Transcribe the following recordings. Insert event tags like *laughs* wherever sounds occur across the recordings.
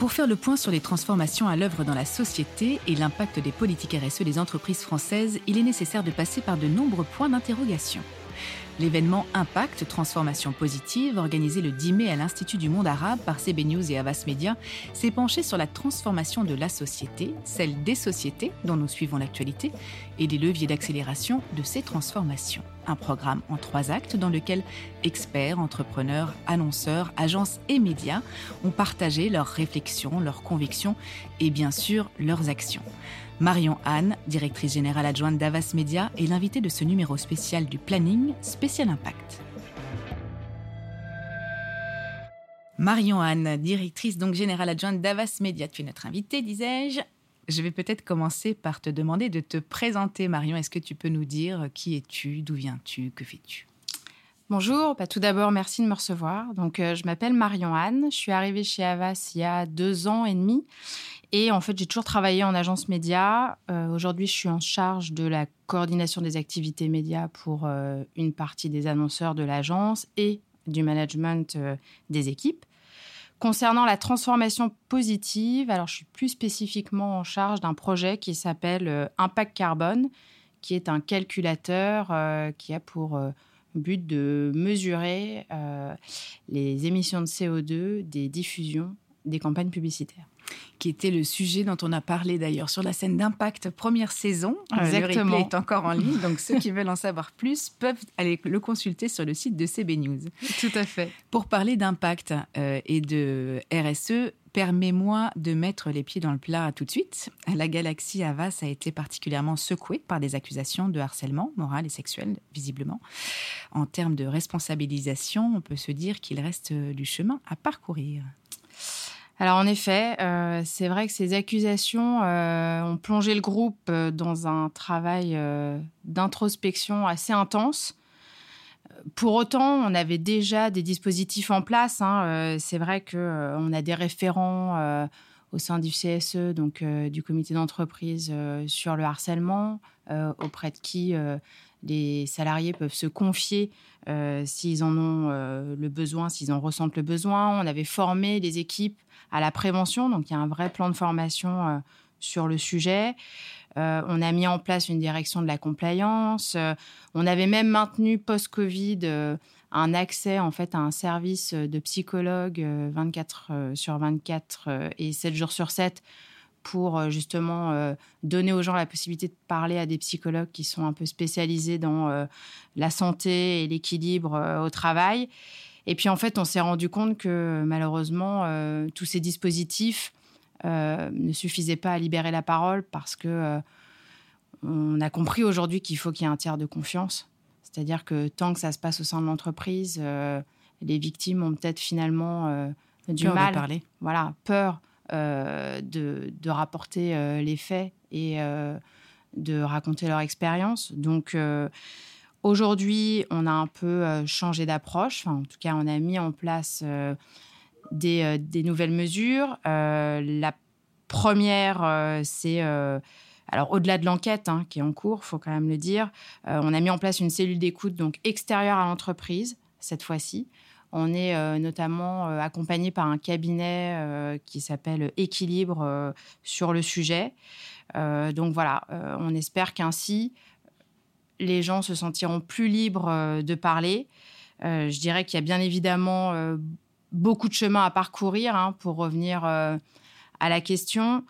Pour faire le point sur les transformations à l'œuvre dans la société et l'impact des politiques RSE des entreprises françaises, il est nécessaire de passer par de nombreux points d'interrogation. L'événement Impact Transformation Positive, organisé le 10 mai à l'Institut du Monde Arabe par CB News et Avas Media, s'est penché sur la transformation de la société, celle des sociétés dont nous suivons l'actualité, et les leviers d'accélération de ces transformations. Un programme en trois actes dans lequel experts, entrepreneurs, annonceurs, agences et médias ont partagé leurs réflexions, leurs convictions et bien sûr leurs actions. Marion Anne, directrice générale adjointe d'Avas Media, est l'invitée de ce numéro spécial du Planning Marion Anne, directrice donc générale adjointe d'Avas Media, tu es notre invitée, disais-je. Je vais peut-être commencer par te demander de te présenter, Marion. Est-ce que tu peux nous dire qui es-tu, d'où viens-tu, que fais-tu? Bonjour, bah, tout d'abord merci de me recevoir. Donc, euh, je m'appelle Marion Anne, je suis arrivée chez Avas il y a deux ans et demi et en fait, j'ai toujours travaillé en agence média. Euh, aujourd'hui, je suis en charge de la coordination des activités médias pour euh, une partie des annonceurs de l'agence et du management euh, des équipes. Concernant la transformation positive, alors je suis plus spécifiquement en charge d'un projet qui s'appelle Impact Carbone, qui est un calculateur qui a pour but de mesurer les émissions de CO2 des diffusions des campagnes publicitaires qui était le sujet dont on a parlé d'ailleurs sur la scène d'Impact première saison. Exactement. Le replay est encore en ligne, donc ceux qui veulent en savoir plus peuvent aller le consulter sur le site de CB News. Tout à fait. Pour parler d'impact euh, et de RSE, Permets-moi de mettre les pieds dans le plat tout de suite. La galaxie Avas a été particulièrement secouée par des accusations de harcèlement moral et sexuel, visiblement. En termes de responsabilisation, on peut se dire qu'il reste du chemin à parcourir. Alors en effet, euh, c'est vrai que ces accusations euh, ont plongé le groupe euh, dans un travail d'introspection assez intense. Pour autant, on avait déjà des dispositifs en place. Hein. c'est vrai que on a des référents au sein du CSE, donc du comité d'entreprise, sur le harcèlement, auprès de qui les salariés peuvent se confier s'ils en ont le besoin, s'ils en ressentent le besoin. On avait formé les équipes à la prévention. Donc, il y a un vrai plan de formation euh, sur le sujet. Euh, on a mis en place une direction de la compliance. Euh, on avait même maintenu post-Covid un accès en fait à un service de psychologue 24 sur 24 et 7 jours sur 7 pour justement donner aux gens la possibilité de parler à des psychologues qui sont un peu spécialisés dans la santé et l'équilibre au travail. Et puis en fait, on s'est rendu compte que malheureusement, euh, tous ces dispositifs euh, ne suffisaient pas à libérer la parole parce que euh, on a compris aujourd'hui qu'il faut qu'il y ait un tiers de confiance. C'est-à-dire que tant que ça se passe au sein de l'entreprise, les victimes ont peut-être finalement du mal, de parler. voilà, peur de, de, rapporter les faits et de raconter leur expérience. Donc Aujourd'hui, on a un peu euh, changé d'approche. en tout cas, on a mis en place euh, euh, des, nouvelles mesures. la première, c'est alors au-delà de l'enquête hein, qui est en cours, faut quand même le dire, on a mis en place une cellule d'écoute donc extérieure à l'entreprise cette fois-ci. On est notamment accompagné par un cabinet qui s'appelle Équilibre sur le sujet. donc voilà, on espère qu'ainsi les gens se sentiront plus libres euh, de parler. Euh, je dirais qu'il y a bien évidemment euh, beaucoup de chemin à parcourir hein, pour revenir à la question.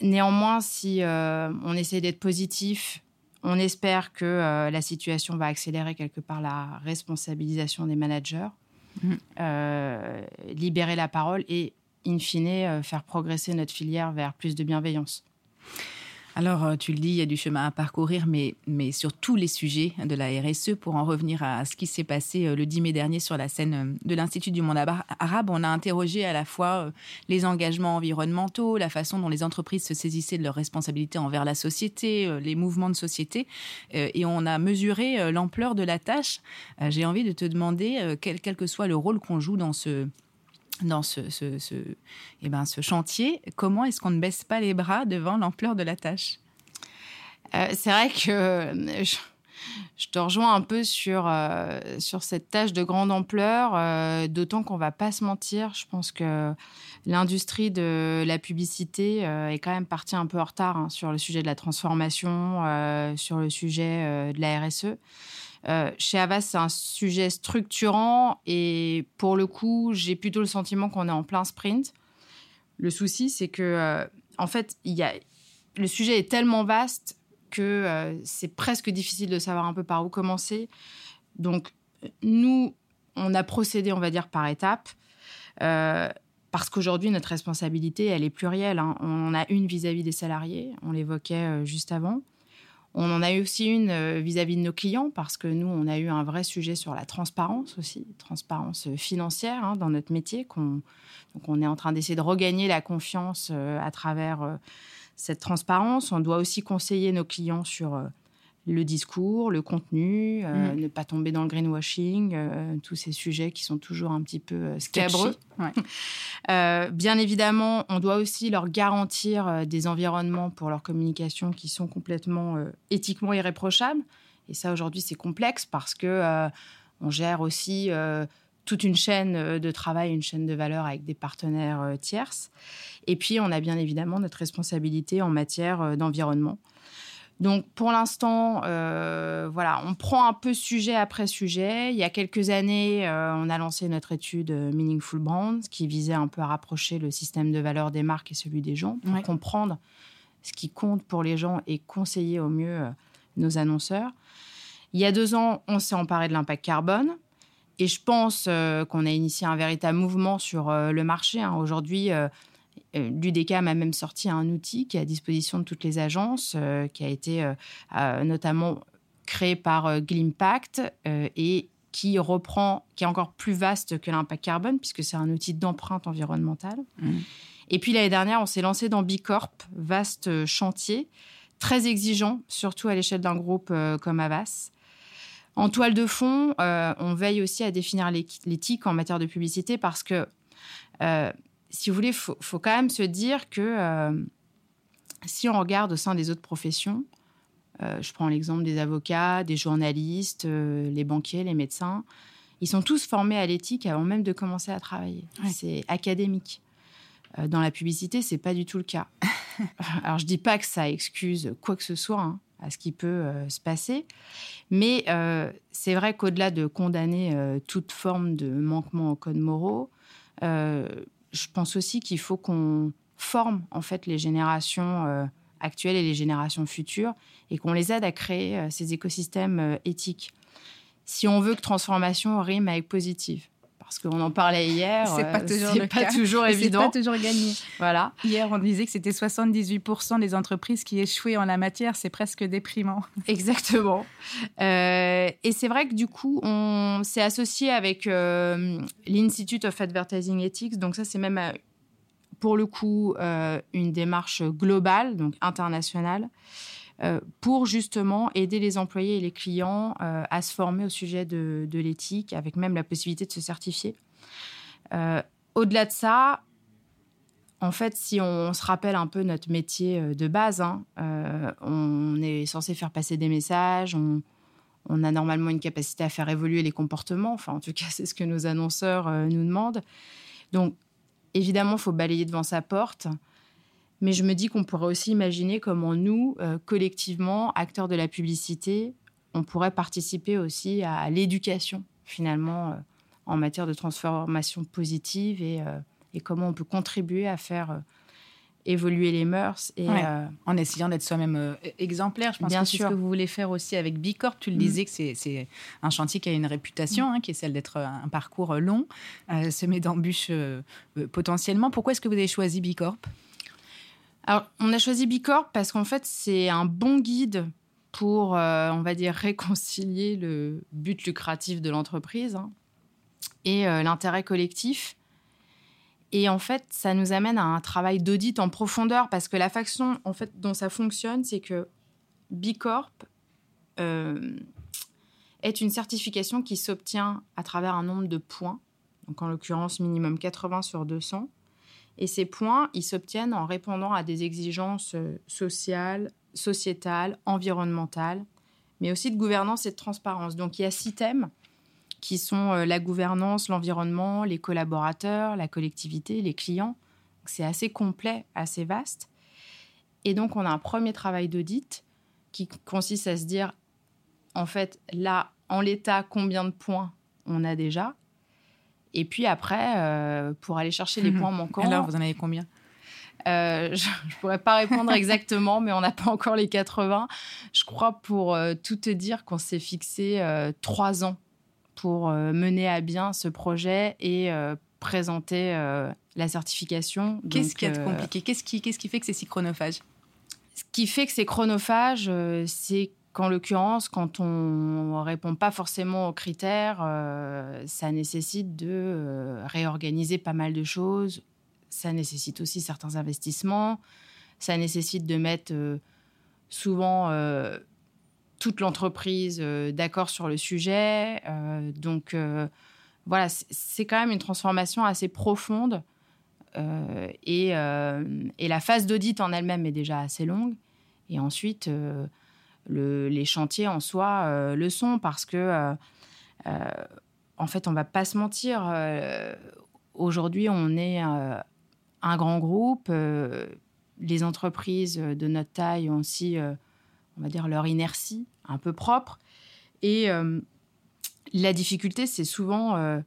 Néanmoins, si on essaie d'être positif, on espère que la situation va accélérer quelque part la responsabilisation des managers, mmh. libérer la parole et, in fine, faire progresser notre filière vers plus de bienveillance. Alors, euh, tu le dis, il y a du chemin à parcourir, mais, mais sur tous les sujets de la RSE, pour en revenir à ce qui s'est passé euh, le 10 mai dernier sur la scène euh, de l'Institut du monde arabe, on a interrogé à la fois les engagements environnementaux, la façon dont les entreprises se saisissaient de leurs responsabilités envers la société, les mouvements de société, et on a mesuré l'ampleur de la tâche. J'ai envie de te demander, quel, quel que soit le rôle qu'on joue dans ce dans ce, ce, eh ben, ce chantier, comment est-ce qu'on ne baisse pas les bras devant l'ampleur de la tâche? Euh, C'est vrai que euh, je te rejoins un peu sur, euh, sur cette tâche de grande ampleur, d'autant qu'on va pas se mentir. Je pense que l'industrie de la publicité euh, est quand même partie un peu en retard hein, sur le sujet de la transformation, sur le sujet de la RSE. chez Avas, c'est un sujet structurant et pour le coup, j'ai plutôt le sentiment qu'on est en plein sprint. Le souci, c'est que, en fait, y a, le sujet est tellement vaste que euh, c'est presque difficile de savoir un peu par où commencer. Donc, nous, on a procédé, on va dire, par étapes. Euh, parce qu'aujourd'hui, notre responsabilité, elle est plurielle. Hein. On en a une vis-à-vis des salariés, on l'évoquait euh, juste avant. On en a eu aussi une vis-à-vis de nos clients, parce que nous, on a eu un vrai sujet sur la transparence aussi, transparence financière hein, dans notre métier. donc, on est en train d'essayer de regagner la confiance à travers cette transparence. On doit aussi conseiller nos clients sur euh, le discours, le contenu, euh, mm. ne pas tomber dans le greenwashing, euh, tous ces sujets qui sont toujours un petit peu scabreux. *laughs* bien évidemment, on doit aussi leur garantir des environnements pour leur communication qui sont complètement éthiquement irréprochables. Et ça, aujourd'hui, c'est complexe parce que on gère aussi toute une chaîne euh, de travail, une chaîne de valeur avec des partenaires euh, tierces. Et puis, on a bien évidemment notre responsabilité en matière euh, d'environnement. Donc, pour l'instant, voilà, on prend un peu sujet après sujet. Il y a quelques années, on a lancé notre étude Meaningful Brands, qui visait un peu à rapprocher le système de valeur des marques et celui des gens, pour comprendre ce qui compte pour les gens et conseiller au mieux nos annonceurs. Il y a deux ans, on s'est emparé de l'impact carbone. Et je pense euh, qu'on a initié un véritable mouvement sur euh, le marché. Hein. Aujourd'hui, euh, l'UDECAM a même sorti un outil qui est à disposition de toutes les agences, qui a été notamment créé par Glimpact et qui reprend, qui est encore plus vaste que l'impact carbone, puisque c'est un outil d'empreinte environnementale. Mmh. Et puis l'année dernière, on s'est lancé dans Bicorp, vaste chantier, très exigeant, surtout à l'échelle d'un groupe comme Avas. En toile de fond, euh, on veille aussi à définir l'éthique en matière de publicité parce que, euh, si vous voulez, il faut, quand même se dire que euh, si on regarde au sein des autres professions, je prends l'exemple des avocats, des journalistes, les banquiers, les médecins, ils sont tous formés à l'éthique avant même de commencer à travailler. C'est académique. Dans la publicité, c'est pas du tout le cas. *laughs* Alors, je dis pas que ça excuse quoi que ce soit. Hein à ce qui peut euh, se passer. Mais euh, c'est vrai qu'au-delà de condamner euh, toute forme de manquement aux codes moraux, je pense aussi qu'il faut qu'on forme en fait les générations actuelles et les générations futures et qu'on les aide à créer ces écosystèmes éthiques. Si on veut que transformation rime avec positive parce qu'on en parlait hier. C'est pas toujours, pas toujours évident. C'est pas toujours gagné. Voilà. Hier, on disait que c'était 78% des entreprises qui échouaient en la matière. C'est presque déprimant. *laughs* Exactement. Euh, et c'est vrai que du coup, on s'est associé avec euh, l'Institute of Advertising Ethics. Donc ça, c'est même euh, pour le coup une démarche globale, donc internationale. Euh, pour justement aider les employés et les clients euh, à se former au sujet de, l'éthique, avec même la possibilité de se certifier. Euh, au-delà de ça, en fait, si on, se rappelle un peu notre métier de base, hein, on est censé faire passer des messages, on, on, a normalement une capacité à faire évoluer les comportements, enfin en tout cas *laughs* c'est ce que nos annonceurs nous demandent. Donc évidemment, il faut balayer devant sa porte. Mais je me dis qu'on pourrait aussi imaginer comment nous, euh, collectivement, acteurs de la publicité, on pourrait participer aussi à, l'éducation, finalement, euh, en matière de transformation positive et, euh, et, comment on peut contribuer à faire évoluer les mœurs. Et, en essayant d'être soi-même exemplaire. Je pense que c'est ce que vous voulez faire aussi avec Bicorp. Tu le mm. disais que c'est un chantier qui a une réputation, hein, qui est celle d'être un parcours long, semé d'embûches potentiellement. Pourquoi est-ce que vous avez choisi Bicorp? On a choisi Bicorp parce qu'en fait, c'est un bon guide pour, euh, on va dire, *laughs* réconcilier le but lucratif de l'entreprise hein, et euh, l'intérêt collectif. Et en fait, ça nous amène à un travail d'audit en profondeur parce que la façon en fait, dont ça fonctionne, c'est que Bicorp euh, est une certification qui s'obtient à travers un nombre de points, donc en l'occurrence minimum 80 sur 200. Et ces points, ils s'obtiennent en répondant à des exigences euh, sociales, sociétales, environnementales, mais aussi de gouvernance et de transparence. Donc il y a six thèmes qui sont euh, la gouvernance, l'environnement, les collaborateurs, la collectivité, les clients. C'est assez complet, assez vaste. Et donc on a un premier travail d'audit qui consiste à se dire, en fait, là, en l'état, combien de points on a déjà? Et puis après, euh, pour aller chercher les *laughs* points manquants. Alors, vous en avez combien? euh, *laughs* je ne pourrais pas répondre exactement, mais on n'a pas encore les 80. Je crois, pour tout te dire, qu'on s'est fixé trois ans pour euh, mener à bien ce projet et euh, présenter euh, la certification. Qu'est-ce qui est compliqué? Qu'est-ce qui, qui fait que c'est si chronophage? Ce qui fait que c'est chronophage, c'est qu'en l'occurrence, quand on ne répond pas forcément aux critères, ça nécessite de réorganiser pas mal de choses. Ça nécessite aussi certains investissements. Ça nécessite de mettre souvent toute l'entreprise euh, d'accord sur le sujet. Euh, donc euh, voilà, c'est quand même une transformation assez profonde. Et, et, la phase d'audit en elle-même est déjà assez longue. Et ensuite, le, les chantiers en soi le sont parce que, en fait, on va pas se mentir. Aujourd'hui, on est un grand groupe. les entreprises de notre taille ont aussi on va dire, leur inertie un peu propre. Et euh, la difficulté, c'est souvent euh,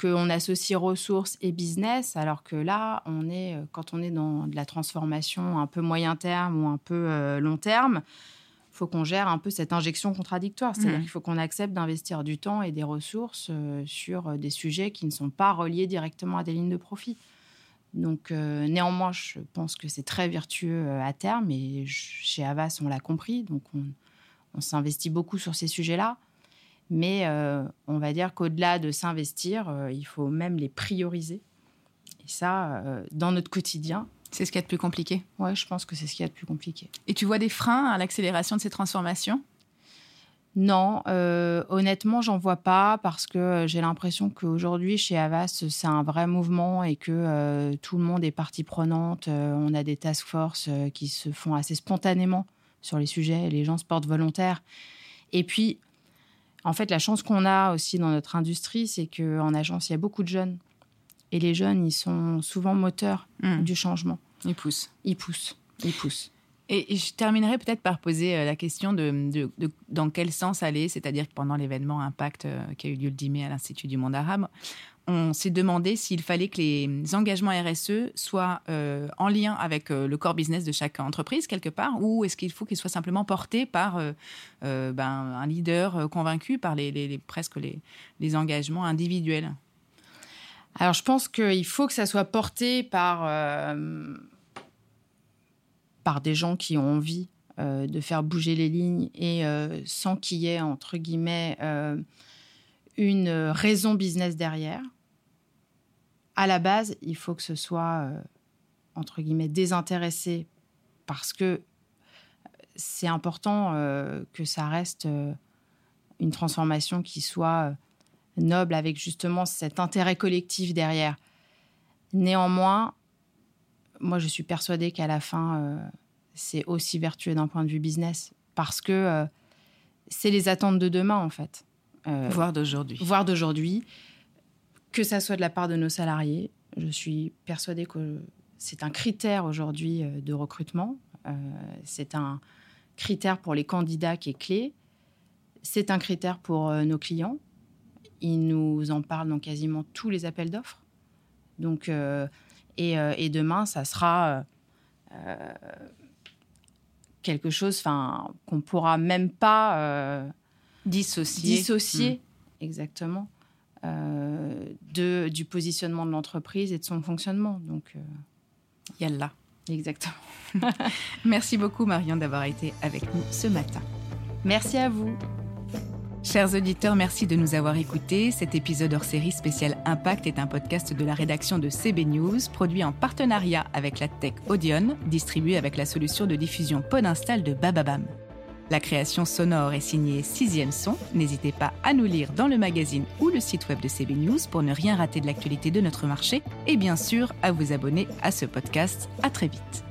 qu'on associe ressources et business, alors que là, on est, euh, quand on est dans de la transformation un peu moyen terme ou un peu long terme, faut qu'on gère un peu cette injection contradictoire. C'est-à-dire mmh. qu'il faut qu'on accepte d'investir du temps et des ressources sur des sujets qui ne sont pas reliés directement à des lignes de profit. Donc, euh, néanmoins, je pense que c'est très vertueux euh, à terme et chez Avas, on l'a compris. Donc, on, s'investit beaucoup sur ces sujets-là. Mais euh, on va dire qu'au-delà de s'investir, il faut même les prioriser. Et ça, dans notre quotidien. C'est ce qui est le plus compliqué Oui, je pense que c'est ce qui est le plus compliqué. Et tu vois des freins à l'accélération de ces transformations? Non, euh, honnêtement, j'en vois pas parce que euh, j'ai l'impression qu'aujourd'hui, chez Avas, c'est un vrai mouvement et que euh, tout le monde est partie prenante. on a des task force qui se font assez spontanément sur les sujets. Les gens se portent volontaires. Et puis, en fait, la chance qu'on a aussi dans notre industrie, c'est qu'en agence, il y a beaucoup de jeunes. Et les jeunes, ils sont souvent moteurs mmh. du changement. Ils poussent. Ils poussent. Ils poussent. Et je terminerai peut-être par poser euh, la question de, dans quel sens aller, c'est-à-dire que pendant l'événement Impact euh, qui a eu lieu le 10 mai à l'Institut du monde arabe, on s'est demandé s'il fallait que les engagements RSE soient euh, en lien avec le core business de chaque entreprise quelque part, ou est-ce qu'il faut qu'ils soient simplement portés par ben, un leader convaincu par les, presque les, les, engagements individuels? Alors je pense qu'il faut que ça soit porté par par des gens qui ont envie euh, de faire bouger les lignes et euh, sans qu'il y ait, entre guillemets, euh, une raison business derrière. À la base, il faut que ce soit, entre guillemets, désintéressé parce que c'est important que ça reste une transformation qui soit noble avec justement cet intérêt collectif derrière. Néanmoins, moi, je suis persuadée qu'à la fin, euh, c'est aussi vertueux d'un point de vue business parce que euh, c'est les attentes de demain, en fait. Euh, voire d'aujourd'hui. Voire d'aujourd'hui. Que ça soit de la part de nos salariés. Je suis persuadée que c'est un critère aujourd'hui de recrutement. c'est un critère pour les candidats qui est clé. C'est un critère pour nos clients. Ils nous en parlent dans quasiment tous les appels d'offres. Donc, euh, et, demain, ça sera euh, quelque chose qu'on pourra même pas euh, dissocier. Dissocier, hmm. exactement, de, du positionnement de l'entreprise et de son fonctionnement. Donc, Yalla. Exactement. *laughs* Merci beaucoup, Marion, d'avoir été avec nous ce matin. Merci à vous. Chers auditeurs, merci de nous avoir écoutés. Cet épisode hors série spécial Impact est un podcast de la rédaction de CB News, produit en partenariat avec la tech Audion, distribué avec la solution de diffusion Podinstall de Bababam. La création sonore est signée Sixième Son. N'hésitez pas à nous lire dans le magazine ou le site web de CB News pour ne rien rater de l'actualité de notre marché et bien sûr à vous abonner à ce podcast. À très vite.